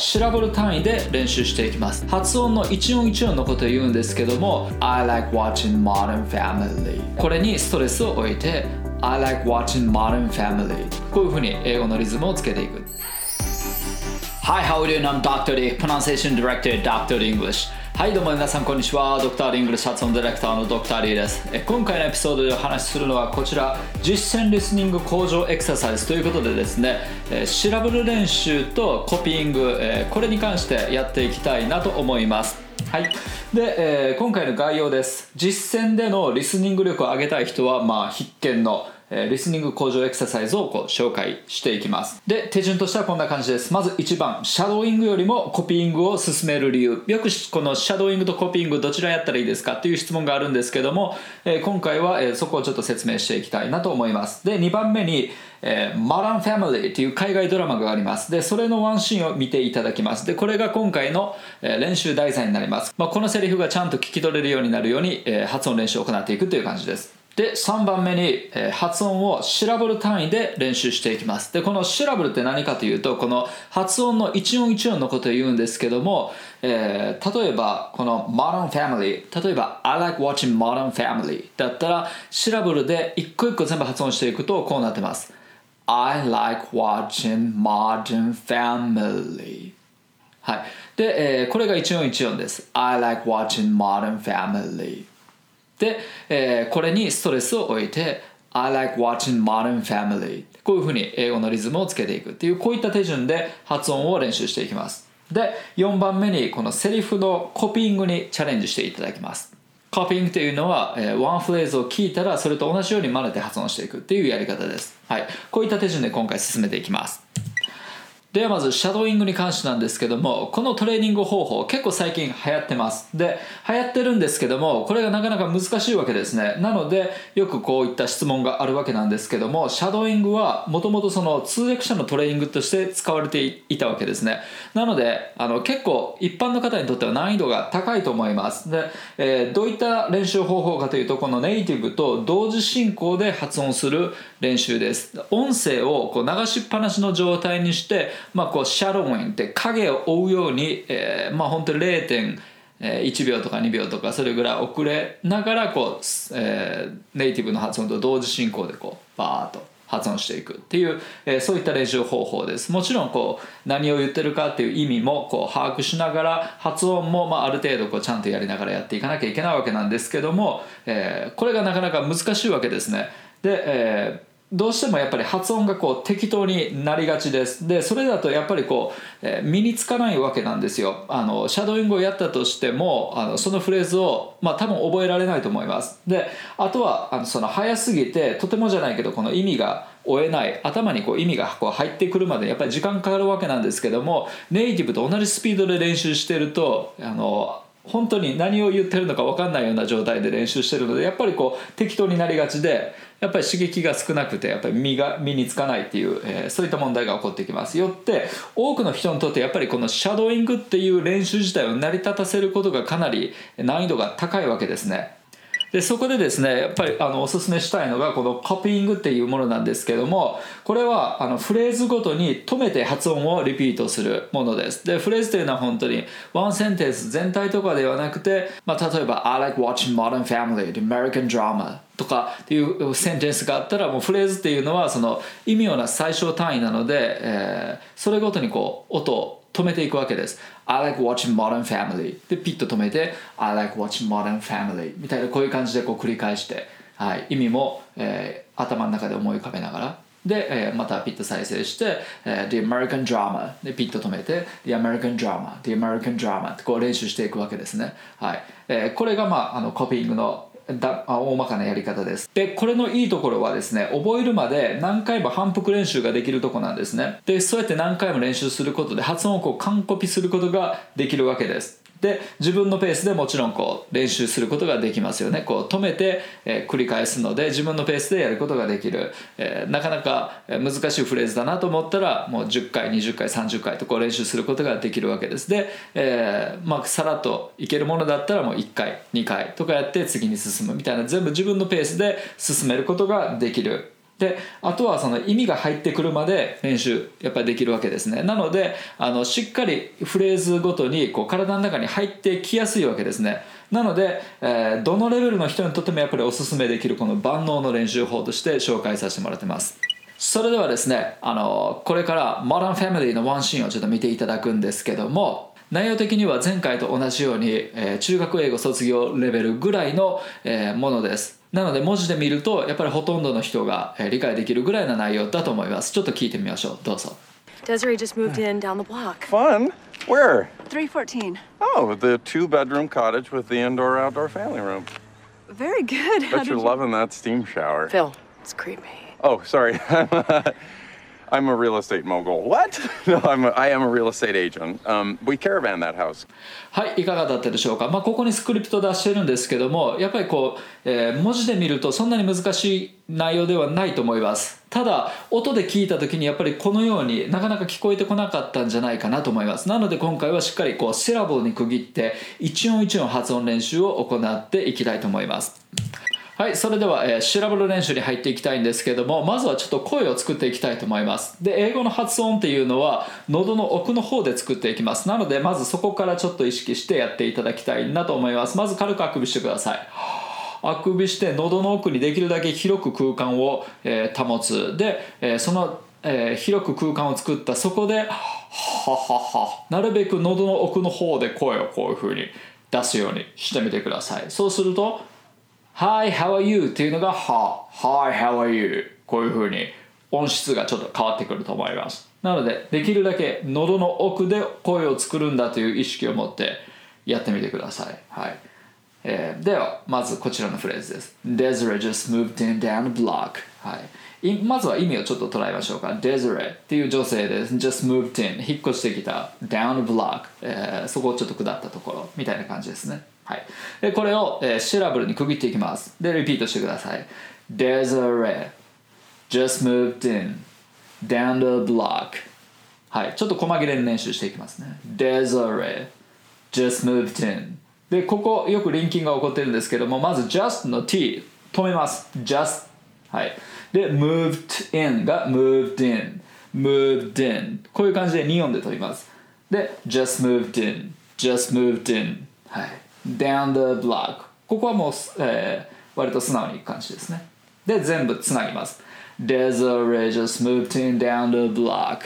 シラブル単位で練習していきます発音の一音一音のことを言うんですけども I like watching Modern Family これにストレスを置いて I like watching Modern Family こういうふうに英語のリズムをつけていく Hi, how are you doing? I'm Dr. D, Pronunciation Director Dr. English はいどうも皆さんこんにちは。ドクター・リングル発音ディレクターのドクター・リーです。え今回のエピソードでお話しするのはこちら。実践リスニング向上エクササイズということでですね。え調べる練習とコピーング。えこれに関してやっていきたいなと思います。はい。で、えー今回の概要です。実践でのリスニング力を上げたい人はまあ必見のえリスニング向上エクササイズをこう紹介していきます。で手順としてはこんな感じです。まず1番シャドーイングよりもコピーイングを進める理由。よくこのシャドーイングとコピーイングどちらやったらいいですかっていう質問があるんですけども、えー今回は、えーそこをちょっと説明していきたいなと思います。で2番目にえー、マラン・ファミリーっていう海外ドラマがあります。でそれのワンシーンを見ていただきます。でこれが今回の、えー練習題材になります、まあ、このセリフがちゃんと聞き取れるようになるように、えー発音練習を行っていくという感じです。で3番目に、え発音を調べる単位で練習していきます。でこの調べるって何かというとこの発音の一音一音のことを言うんですけども、えー例えばこの Modern Family 例えば I like watching Modern Family だったら調べるで一個一個全部発音していくとこうなってます。I like watching Modern Family はい。で、えーこれが一音一音です。I like watching Modern Family で、えーこれにストレスを置いて I like watching Modern Family こういうふうに英語のリズムをつけていくっていうこういった手順で発音を練習していきます。で4番目にこのセリフのコピーングにチャレンジしていただきます。コピーングというのは、えーワンフレーズを聞いたらそれと同じように真似て発音していくっていうやり方です、はい、こういった手順で今回進めていきます。ではまずシャドーイングに関してなんですけどもこのトレーニング方法結構最近流行ってます。で流行ってるんですけどもこれがなかなか難しいわけですね。なのでよくこういった質問があるわけなんですけどもシャドーイングはもともとその通訳者のトレーニングとして使われていたわけですね。なのであの結構一般の方にとっては難易度が高いと思います。で、えーどういった練習方法かというとこのネイティブと同時進行で発音する練習です。音声をこう流しっぱなしの状態にして、まあ、こうシャドーインって影を追うように、えーまあ本当に0.1秒とか2秒とかそれぐらい遅れながらこう、えーネイティブの発音と同時進行でこうバーッと発音していくっていう、えーそういった練習方法です。もちろんこう何を言ってるかっていう意味もこう把握しながら発音もまあある程度こうちゃんとやりながらやっていかなきゃいけないわけなんですけども、えーこれがなかなか難しいわけですね。で、えーどうしてもやっぱり発音がこう適当になりがちです。でそれだとやっぱりこう、えー身につかないわけなんですよ。あのシャドーイングをやったとしてもあのそのフレーズを、まあ、多分覚えられないと思います。であとはあのその早すぎてとてもじゃないけどこの意味が追えない頭にこう意味がこう入ってくるまでやっぱり時間かかるわけなんですけどもネイティブと同じスピードで練習してるとあの本当に何を言ってるのか分かんないような状態で練習してるのでやっぱりこう適当になりがちでやっぱり刺激が少なくてやっぱり身が身につかないっていう、えーそういった問題が起こってきます。よって多くの人にとってやっぱりこのシャドーイングっていう練習自体を成り立たせることがかなり難易度が高いわけですね。でそこでですねやっぱりあのおすすめしたいのがこのコピーングっていうものなんですけどもこれはあのフレーズごとに止めて発音をリピートするものです。でフレーズというのは本当にワンセンテンス全体とかではなくて、まあ、例えば「I like watching Modern Family the American drama」とかっていうセンテンスがあったらもうフレーズっていうのはその意味をな最小単位なので、えーそれごとにこう音を止めていくわけです。I like watching Modern Family. でピッと止めて I like watching Modern Family. みたいなこういう感じでこう繰り返して、はい、意味も、えー頭の中で思い浮かべながら。で、えーまたピッと再生して、えー The American Drama. でピッと止めて The American Drama. The American Drama. ってこう練習していくわけですね、はい。えーこれが、まあ、あのコピーイングのだあ大まかなやり方です。でこれのいいところはですね覚えるまで何回も反復練習ができるとこなんですね。でそうやって何回も練習することで発音をこう完コピすることができるわけです。で自分のペースでもちろんこう練習することができますよね。こう止めて、え繰り返すので自分のペースでやることができる、えなかなか難しいフレーズだなと思ったらもう10回20回30回とこう練習することができるわけです。で、えーまあ、さらっといけるものだったらもう1回2回とかやって次に進むみたいな全部自分のペースで進めることができる。であとはその意味が入ってくるまで練習やっぱりできるわけですね。なのであのしっかりフレーズごとにこう体の中に入ってきやすいわけですね。なので、えー、どのレベルの人にとってもやっぱりおすすめできるこの万能の練習法として紹介させてもらってます。それではですねあのこれからモダンファミリーのワンシーンをちょっと見ていただくんですけども内容的には前回と同じように、えー、中学英語卒業レベルぐらいの、えー、ものです。なので文字で見るとやっぱりほとんどの人が、えー、理解できるぐらいの内容だと思いますちょっと聞いてみましょうどうぞ Desiree just moved in down the block. Fun? Where? 314. Oh, the two bedroom cottage with the indoor outdoor family room. Very good. Bet did you're you... loving that steam shower. Phil, it's creepy. Oh, sorry. I'm a real estate mogul. What? No, I'm a, I am a real estate agent. Um, we caravan that house. はいいかがだったでしょうか、まあ、ここにスクリプト出してるんですけどもやっぱりこう、えー文字で見るとそんなに難しい内容ではないと思いますただ音で聞いた時にやっぱりこのようになかなか聞こえてこなかったんじゃないかなと思いますなので今回はしっかりこうシラボに区切って一音一音発音練習を行っていきたいと思いますはいそれでは、えーシラボル練習に入っていきたいんですけどもまずはちょっと声を作っていきたいと思います。で英語の発音っていうのは喉の奥の方で作っていきます。なのでまずそこからちょっと意識してやっていただきたいなと思います。まず軽くあくびしてください。あくびして喉の奥にできるだけ広く空間を、えー保つ。で、えーその、えー広く空間を作ったそこではははなるべく喉の奥の方で声をこういう風に出すようにしてみてください。そうすると Hi, how are you? っていうのがは Hi, how are you? こういう風に音質がちょっと変わってくると思います。なのでできるだけ喉の奥で声を作るんだという意識を持ってやってみてください。はい。えーではまずこちらのフレーズです。Desiree just moved in down the block はいまずは意味をちょっと捉えましょうか。Desiree っていう女性です。Just moved in 引っ越してきた。Down the block、えーそこをちょっと下ったところ。みたいな感じですね。はい。でこれを、えーシラブルに区切っていきます。でリピートしてください。Desiree just moved in. Down the block. はい。ちょっと細切れに練習していきますね。Desiree just moved in. でここよくリンキングが起こってるんですけどもまず just の t 止めます。Just. はい。で moved in が moved in. Moved in. こういう感じで2音で取ります。で just moved in. Just moved in. はい。Down the block ここはもう、えー割と素直にいく感じですねで全部つなぎます Desiree just moved in down the block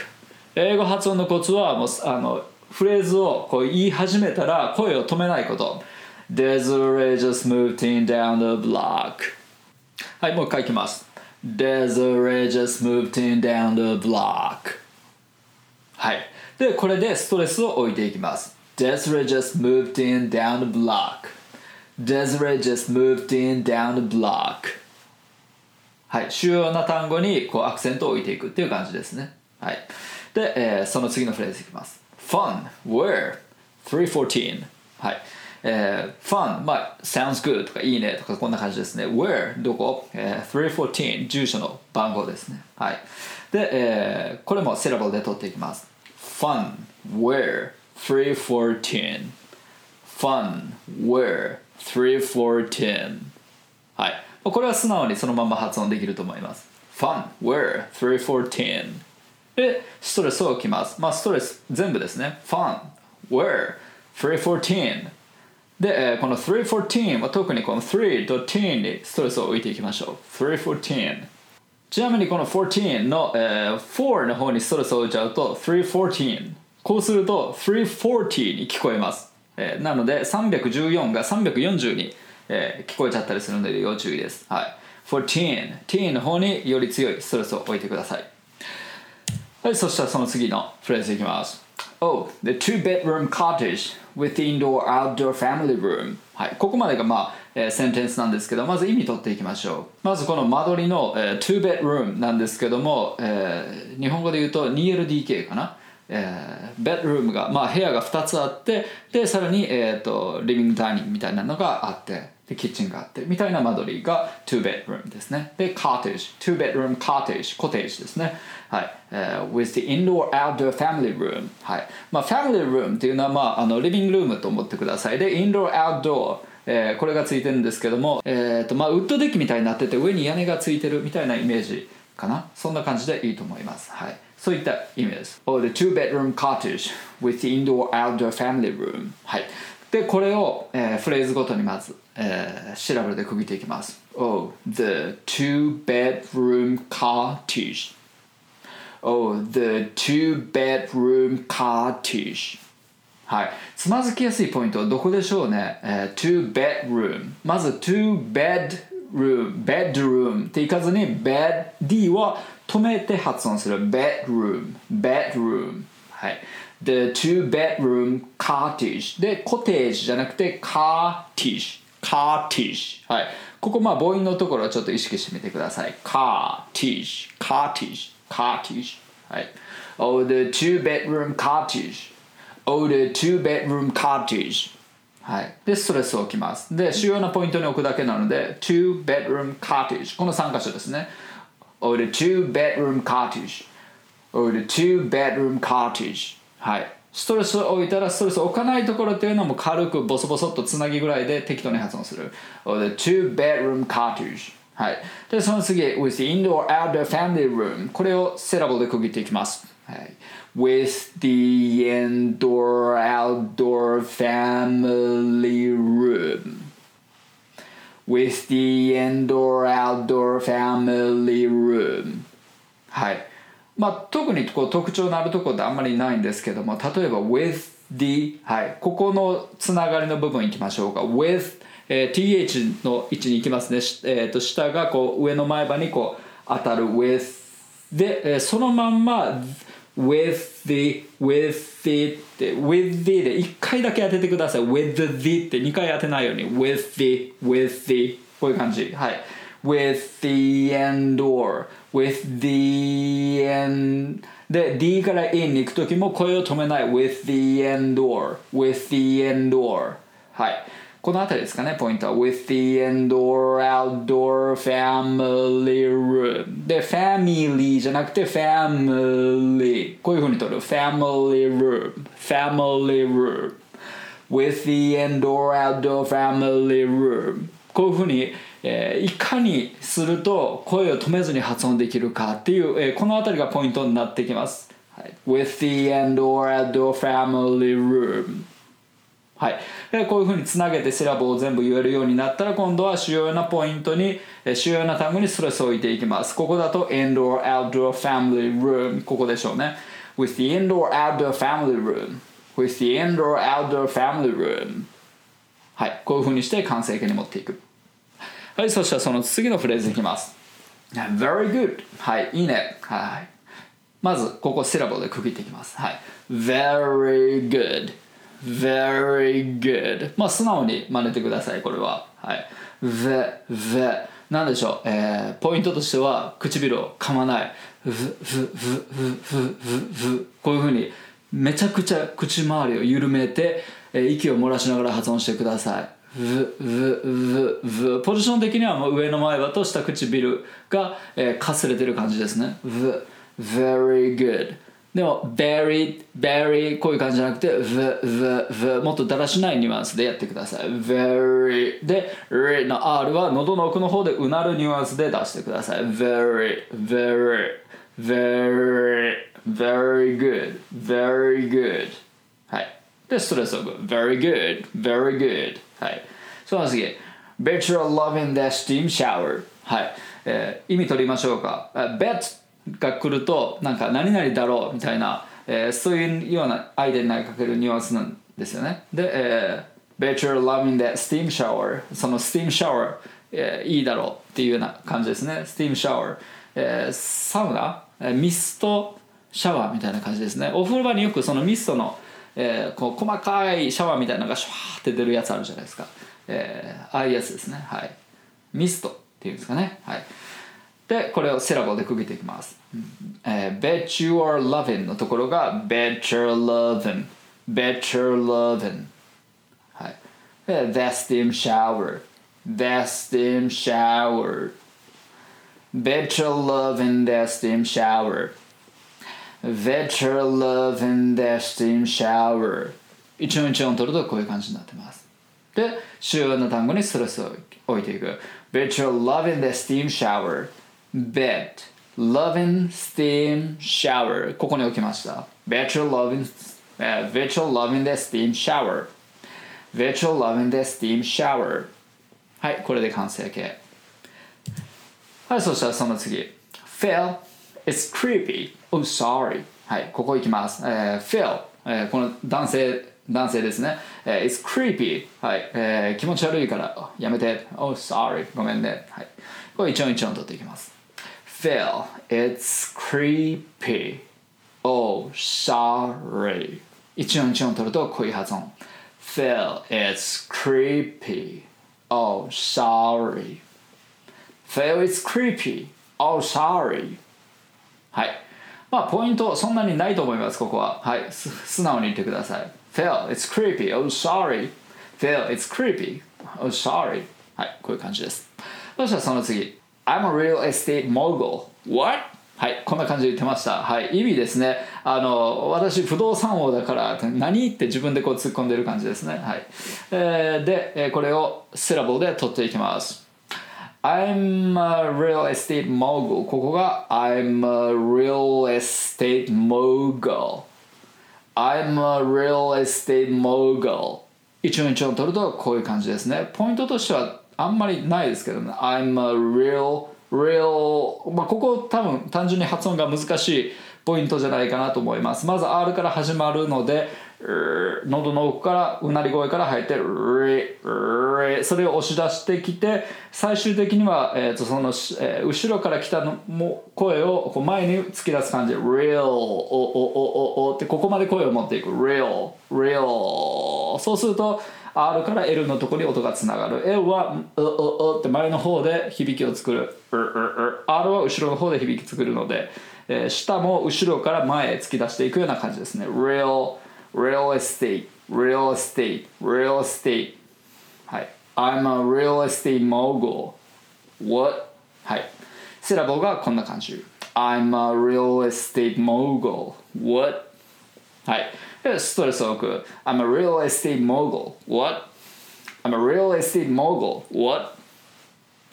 英語発音のコツはもうあのフレーズをこう言い始めたら声を止めないこと Desiree just moved in down the block はいもう一回いきます Desiree just moved in down the block はいでこれでストレスを置いていきます Desiree just moved in down the block. Desiree just moved in down the block. はい。主要な単語にこうアクセントを置いていくっていう感じですね。はい。で、えーその次のフレーズいきます。Fun. Where 314はい。えー、fun. まあ sounds good とかいいねとかこんな感じですね。Where どこ、えー、314住所の番号ですね。はい。で、えーこれもセラボルで取っていきます。Fun. Where 314 Fun. Where 314はいこれは素直にそのまま発音できると思います。Fun. Where 314でストレスを置きます。まあストレス全部ですね。Fun. Where 314で、えこの314は特にこの3と10にストレスを置いていきましょう。314ちなみにこの14の、えー4の方にストレスを置いちゃうと314こうすると340に聞こえます、えーなので314が340に、えー聞こえちゃったりするので要注意ですはい14 teen の方により強いストレスを置いてくださいはい、そしたらその次のフレーズいきます。Oh, the two bedroom cottage with indoor outdoor family room. はい、ここまでがまあ、えセンテンスなんですけど、まず意味取っていきましょう。まずこの間取りの、えー2 bedroom なんですけども、えー日本語で言うと 2LDK かな？えー、ベッドルームが、まあ、部屋が2つあってでさらに、えー、とリビングダイニングみたいなのがあってでキッチンがあってみたいな間取りが2 bedroom ですね。で cottage 2 bedroom cottage コテージですね。はい、えー with the indoor outdoor family room はい。まあ family room っていうのは、まあ、あのリビングルームと思ってください。で indoor outdoor えーこれがついてるんですけども、えーとまあ、ウッドデッキみたいになってて上に屋根がついてるみたいなイメージかな。そんな感じでいいと思います。はい。そういった意味です or the two bedroom cottage with the indoor outdoor family room はいでこれを、えーフレーズごとにまず、えーシラブルで区切っていきます oh the two bedroom cottage Oh, the two bedroom cottage. はい。つまずきやすいポイントはどこでしょうね、えー two bedroom。まず two bedroom、bedroom っていかずに bed、D は止めて発音する bedroom、bedroom。はい。The two bedroom cottage でコテージじゃなくて cottage、cottage。はい。ここまあ母音のところをちょっと意識してみてください。cottage、cottage、cottage。はい。Oh, the two bedroom cottage. Oh, the two bedroom cottage. はい。で、ストレスを置きます。で、主要なポイントに置くだけなので、two bedroom cottage。この3箇所ですね。Oh, the two bedroom cottage. Oh, the two bedroom cottage. はい。ストレスを置いたらストレスを置かないところっていうのも軽くボソボソっとつなぎぐらいで適当に発音する。Oh, the two bedroom cottage. はい。で、その次、with the indoor outdoor family room。これをセラボで区切っていきます。はい。with the indoor outdoor family room. With the indoor outdoor family room. はい。まあ、特にこう特徴のあるところってあんまりないんですけども、例えば with the、はい、ここのつながりの部分いきましょうか。with、えー th の位置に行きますね。しえー、と下がこう上の前歯にこう当たる with で、えーそのまんま with the with the って with the で1回だけ当ててください with the って2回当てないように with the with the こういう感じはい with the indoor with the end で D から in に行く時も声を止めない with the indoor with the indoor はいこの辺りですかねポイントは with the indoor outdoor family room で family じゃなくて family こういう風に取る family room family room with the indoor outdoor family room こういうふうに、えーいかにすると声を止めずに発音できるかっていう、えーこの辺りがポイントになってきます、はい、with the indoor outdoor family room はい、でこういうふうにつなげてセラボを全部言えるようになったら今度は主要なポイントに主要な単語にストレスを置いていきます。ここだと indoor outdoor family room ここでしょうね。With the indoor outdoor family room with the indoor outdoor family room はい。こういうふうにして完成形に持っていく。はい。そしたらその次のフレーズいきます。Very good はい。いいね。はい。まずここセラボで区切っていきます。はい。Very good very good. まあ素直に真似てくださいこれは。はい。The the なんでしょう、えー、ポイントとしては唇を噛まない。ふふふふふふこういうふうにめちゃくちゃ口周りを緩めて、えー息を漏らしながら発音してください。ふふふふポジション的にはもう上の前歯と下唇が、えーかすれてる感じですね。ふ very good. でも very very こういう感じじゃなくて v v v もっとだらしないニュアンスでやってください very で r の r は喉の奥の方でうなるニュアンスで出してください very very very very good very good はいでストレスを置く very good very good はいその次 bet your love in that steam shower はい、えー意味取りましょうか bet が来るとなんか何々だろうみたいな、えーそういうような相手に投げかけるニュアンスなんですよね。で、えー、Bet you're loving that steam shower その steam shower、えーいいだろうっていうような感じですね。steam shower、えーサウナ、えーミストシャワーみたいな感じですね。お風呂場によくそのミストの、えーこう細かいシャワーみたいなのがシュワーって出るやつあるじゃないですか、えーああいうやつですね。はい。ミストっていうんですかね。はい。でこれをセラボで区切っていきます、えー Bet you are loving のところが Bet you're loving Bet you're loving はい That steam shower That steam shower Bet you're loving that steam shower Bet you're loving that steam shower 一音一音取るとこういう感じになってますで主要な単語にストレスを置いていく Bet you're loving the steam shower Bet loving steam shower ここに置きました virtual loving、えー virtual loving the steam shower virtual loving the steam shower はいこれで完成形はいそしたらその次 Phil it's creepy oh sorry はいここ行きます、えー Phil、えーこの男性男性ですね、えー it's creepy はい、えー気持ち悪いからやめて oh sorry ごめんねはいこれ一音一音取っていきます Phil it's creepy oh sorry 一音一音取るとこういう発音 Phil it's creepy oh sorry Phil it's creepy oh sorry はいまあポイントそんなにないと思いますここははい素直に言ってください Phil it's creepy oh sorry Phil it's creepy oh sorry はいこういう感じですそしたらその次 I'm a real estate mogul. What? はいこんな感じで言ってました。はい意味ですね。あの私不動産王だから何って自分でこう突っ込んでる感じですね。はい、えーで、えーこれをセラボで取っていきます。I'm a real estate mogul. ここが I'm a real estate mogul. I'm a real estate mogul. 一音一音取るとこういう感じですね。ポイントとしてはあんまりないですけどね。I'm a real real まあここ多分単純に発音が難しいポイントじゃないかなと思います。まず R から始まるので喉の奥からうなり声から入ってそれを押し出してきて最終的には、えー、とその、えー後ろから来たのも声をこう前に突き出す感じで real おおおおおってここまで声を持っていく real real そうすると R から L のところに音がつながる。L はうううって前の方で響きを作る。ううう。R は後ろの方で響き作るので、えー下も後ろから前へ突き出していくような感じですね。Real real estate real estate real estate. はい。I'm a real estate mogul. What? はい。セラボがこんな感じ。I'm a real estate mogul. What? はい。でストレスを置く I'm a real estate mogul what I'm a real estate mogul what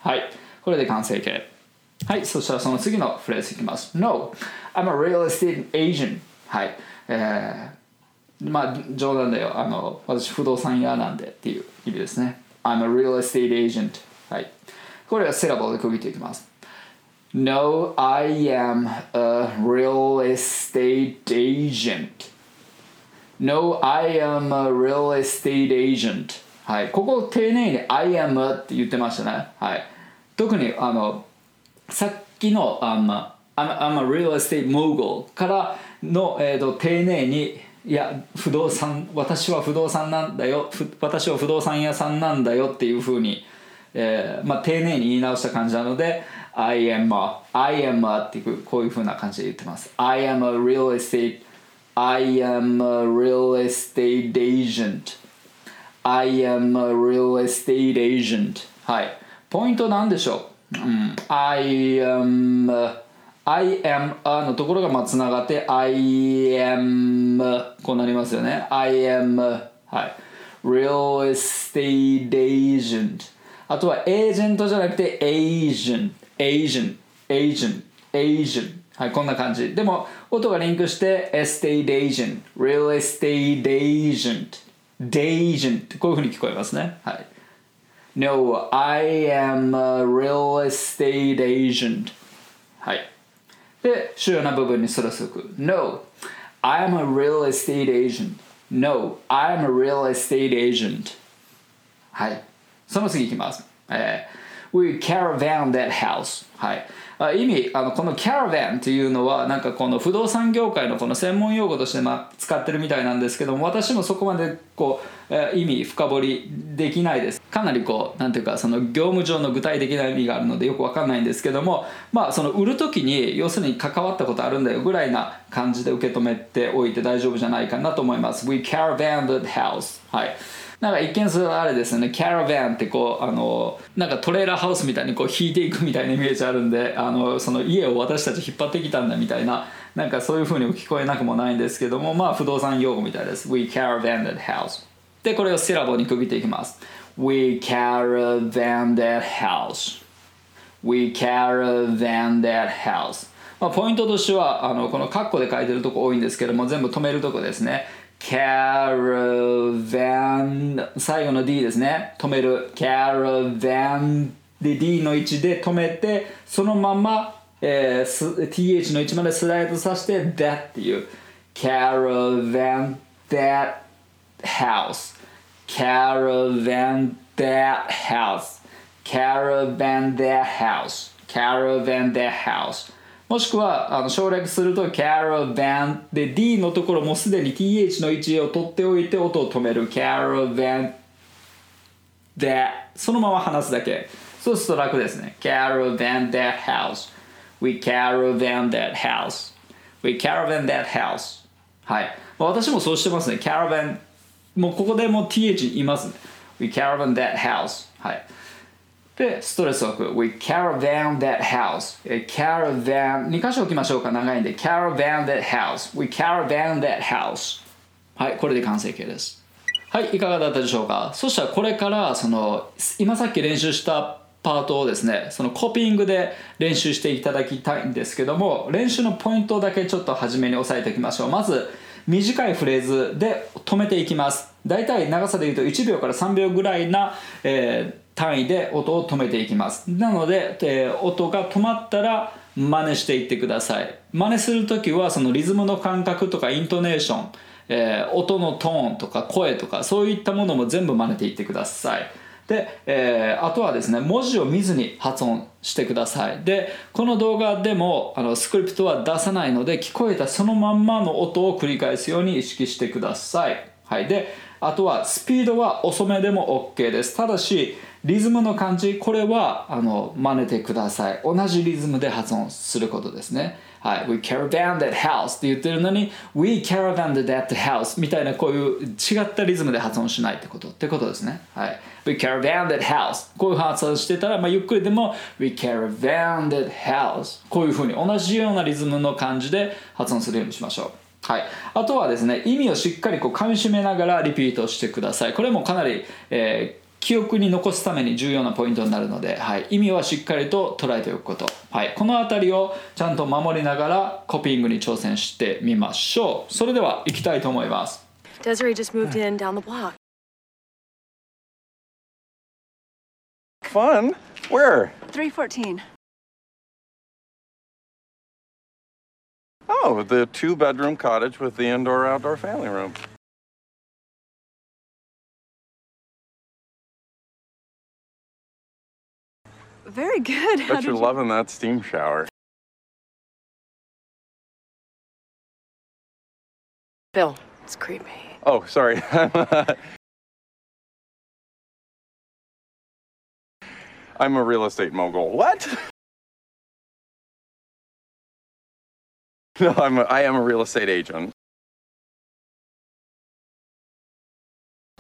はいこれで完成形はいそしたらその次のフレーズいきます No I'm a real estate agent はいえーまあ冗談だよあの私不動産屋なんでっていう意味ですね I'm a real estate agent はいこれはセラボで区切っていきます No, I am a real estate agent. No, I am a real estate agent. はい、ここ丁寧に I am a って言ってましたね。はい、特にあのさっきの、um, I'm, I'm a real estate mogul からの、えー、と丁寧にいや不動産私は不動産なんだよふ私は不動産屋さんなんだよっていうふうに、えーまあ、丁寧に言い直した感じなので I am a I am a っていうこういうふうな感じで言ってます I am a real estate I am a real estate agent I am a real estate agent はいポイントなんでしょう、うん、I am I am a のところがまあつながって I am こうなりますよね I am はい real estate agent あとはエージェントじゃなくて agent agent agent agent はいこんな感じでも音がリンクして estate agent real estate agent agent こういうふうに聞こえますねはい No, I am a real estate agent はいで主要な部分にそらすく No, I am a real estate agent No, I am a real estate agent はいその次いきます、えー We caravan that house はいあ意味あのこの caravan っていうのはなんかこの不動産業界のこの専門用語としてまあ使ってるみたいなんですけども私もそこまでこう、え意味深掘りできないです。かなりこうなんていうかその業務上の具体的な意味があるのでよくわかんないんですけどもまあその売る時に要するに関わったことあるんだよ。ぐらいな感じで受け止めておいて大丈夫じゃないかなと思います。We caravan that house はい。なんか一見するとあれですよね。キャラバンってこうあのなんかトレーラーハウスみたいにこう引いていくみたいなイメージあるんであのその家を私たち引っ張ってきたんだみたいななんかそういう風にも聞こえなくもないんですけどもまあ不動産用語みたいです。We caravan that house. でこれをセラボに区切っていきます。We caravan that house. We caravan that house. まあ、ポイントとしてはあのこのカッコで書いてるとこ多いんですけども全部止めるとこですね。Caravan 最後の D ですね止める caravan で D の位置で止めてそのまま、えー、TH の位置までスライドさせて that っていう caravan that house caravan that house caravan that house caravan that house もしくはあの省略すると caravan で D のところもすでに TH の位置を取っておいて音を止める caravan that そのまま話すだけそうすると楽ですね caravan that house we caravan that house we caravan that house はい、私もそうしてますね caravan もうここでもう TH いますね we caravan that house はいで、ストレスを置く。We caravan that house. caravan、2箇所置きましょうか、長いんで。caravan that house. We caravan that house. はい、これで完成形です。はい、いかがだったでしょうか？そしたらこれから、その、今さっき練習したパートをですね、そのコピーングで練習していただきたいんですけども、練習のポイントだけちょっと初めに押さえておきましょう。まず、短いフレーズで止めていきます。だいたい長さで言うと1秒から3秒ぐらいな、えー単位で音を止めていきます。なので、えー音が止まったら真似していってください。真似する時はそのリズムの感覚とかイントネーション、えー音のトーンとか声とかそういったものも全部真似ていってください。で、えーあとはですね文字を見ずに発音してください。でこの動画でもあのスクリプトは出さないので聞こえたそのまんまの音を繰り返すように意識してください。はい。であとはスピードは遅めでも OK です。ただしリズムの感じこれはあの真似てください。同じリズムで発音することですね。はい、We caravan that house って言ってるのに We caravan that house みたいなこういう違ったリズムで発音しないってことってことですね。はい、We caravan that house こういう発音してたら、まあ、ゆっくりでも We caravan that house こういうふうに同じようなリズムの感じで発音するようにしましょう。はい、あとはですね意味をしっかりこう噛みしめながらリピートしてください。これもかなり、えー記憶に残すために重要なポイントになるので、はい、意味はしっかりと捉えておくこと、はい、この辺りをちゃんと守りながらコピーングに挑戦してみましょうそれでは行きたいと思います Desiree just moved in down the block. Fun? Where? 314. Oh, the two bedroom cottage with the indoor outdoor family room. Very good. How Bet did you're you- loving that steam shower. Bill, it's creepy. Oh, sorry. I'm a real estate mogul. What? No, I'm a, I am a real estate agent.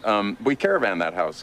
Um, we caravan that house.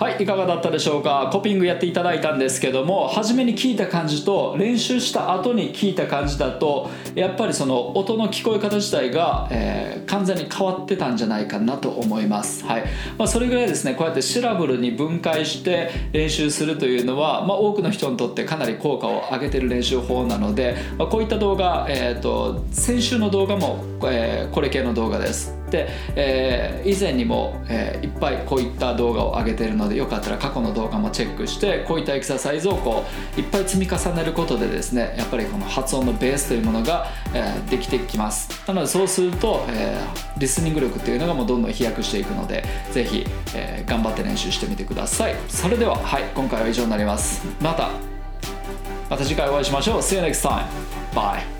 はいいかがだったでしょうか？コピングやっていただいたんですけども初めに聞いた感じと練習した後に聞いた感じだとやっぱりその音の聞こえ方自体が、えー完全に変わってたんじゃないかなと思います、はい。まあ、それぐらいですねこうやってシラブルに分解して練習するというのは、まあ、多くの人にとってかなり効果を上げてる練習法なので、まあ、こういった動画、えー、と先週の動画も、えーこれ系の動画です。で、えー以前にも、えーいっぱいこういった動画を上げてるのででよかったら過去の動画もチェックしてこういったエクササイズをこういっぱい積み重ねることでですねやっぱりこの発音のベースというものが、えーできてきます。なのでそうすると、えーリスニング力っていうのがもうどんどん飛躍していくのでぜひ、えー頑張って練習してみてください。それでははい今回は以上になります。またまた次回お会いしましょう。See you next time. Bye.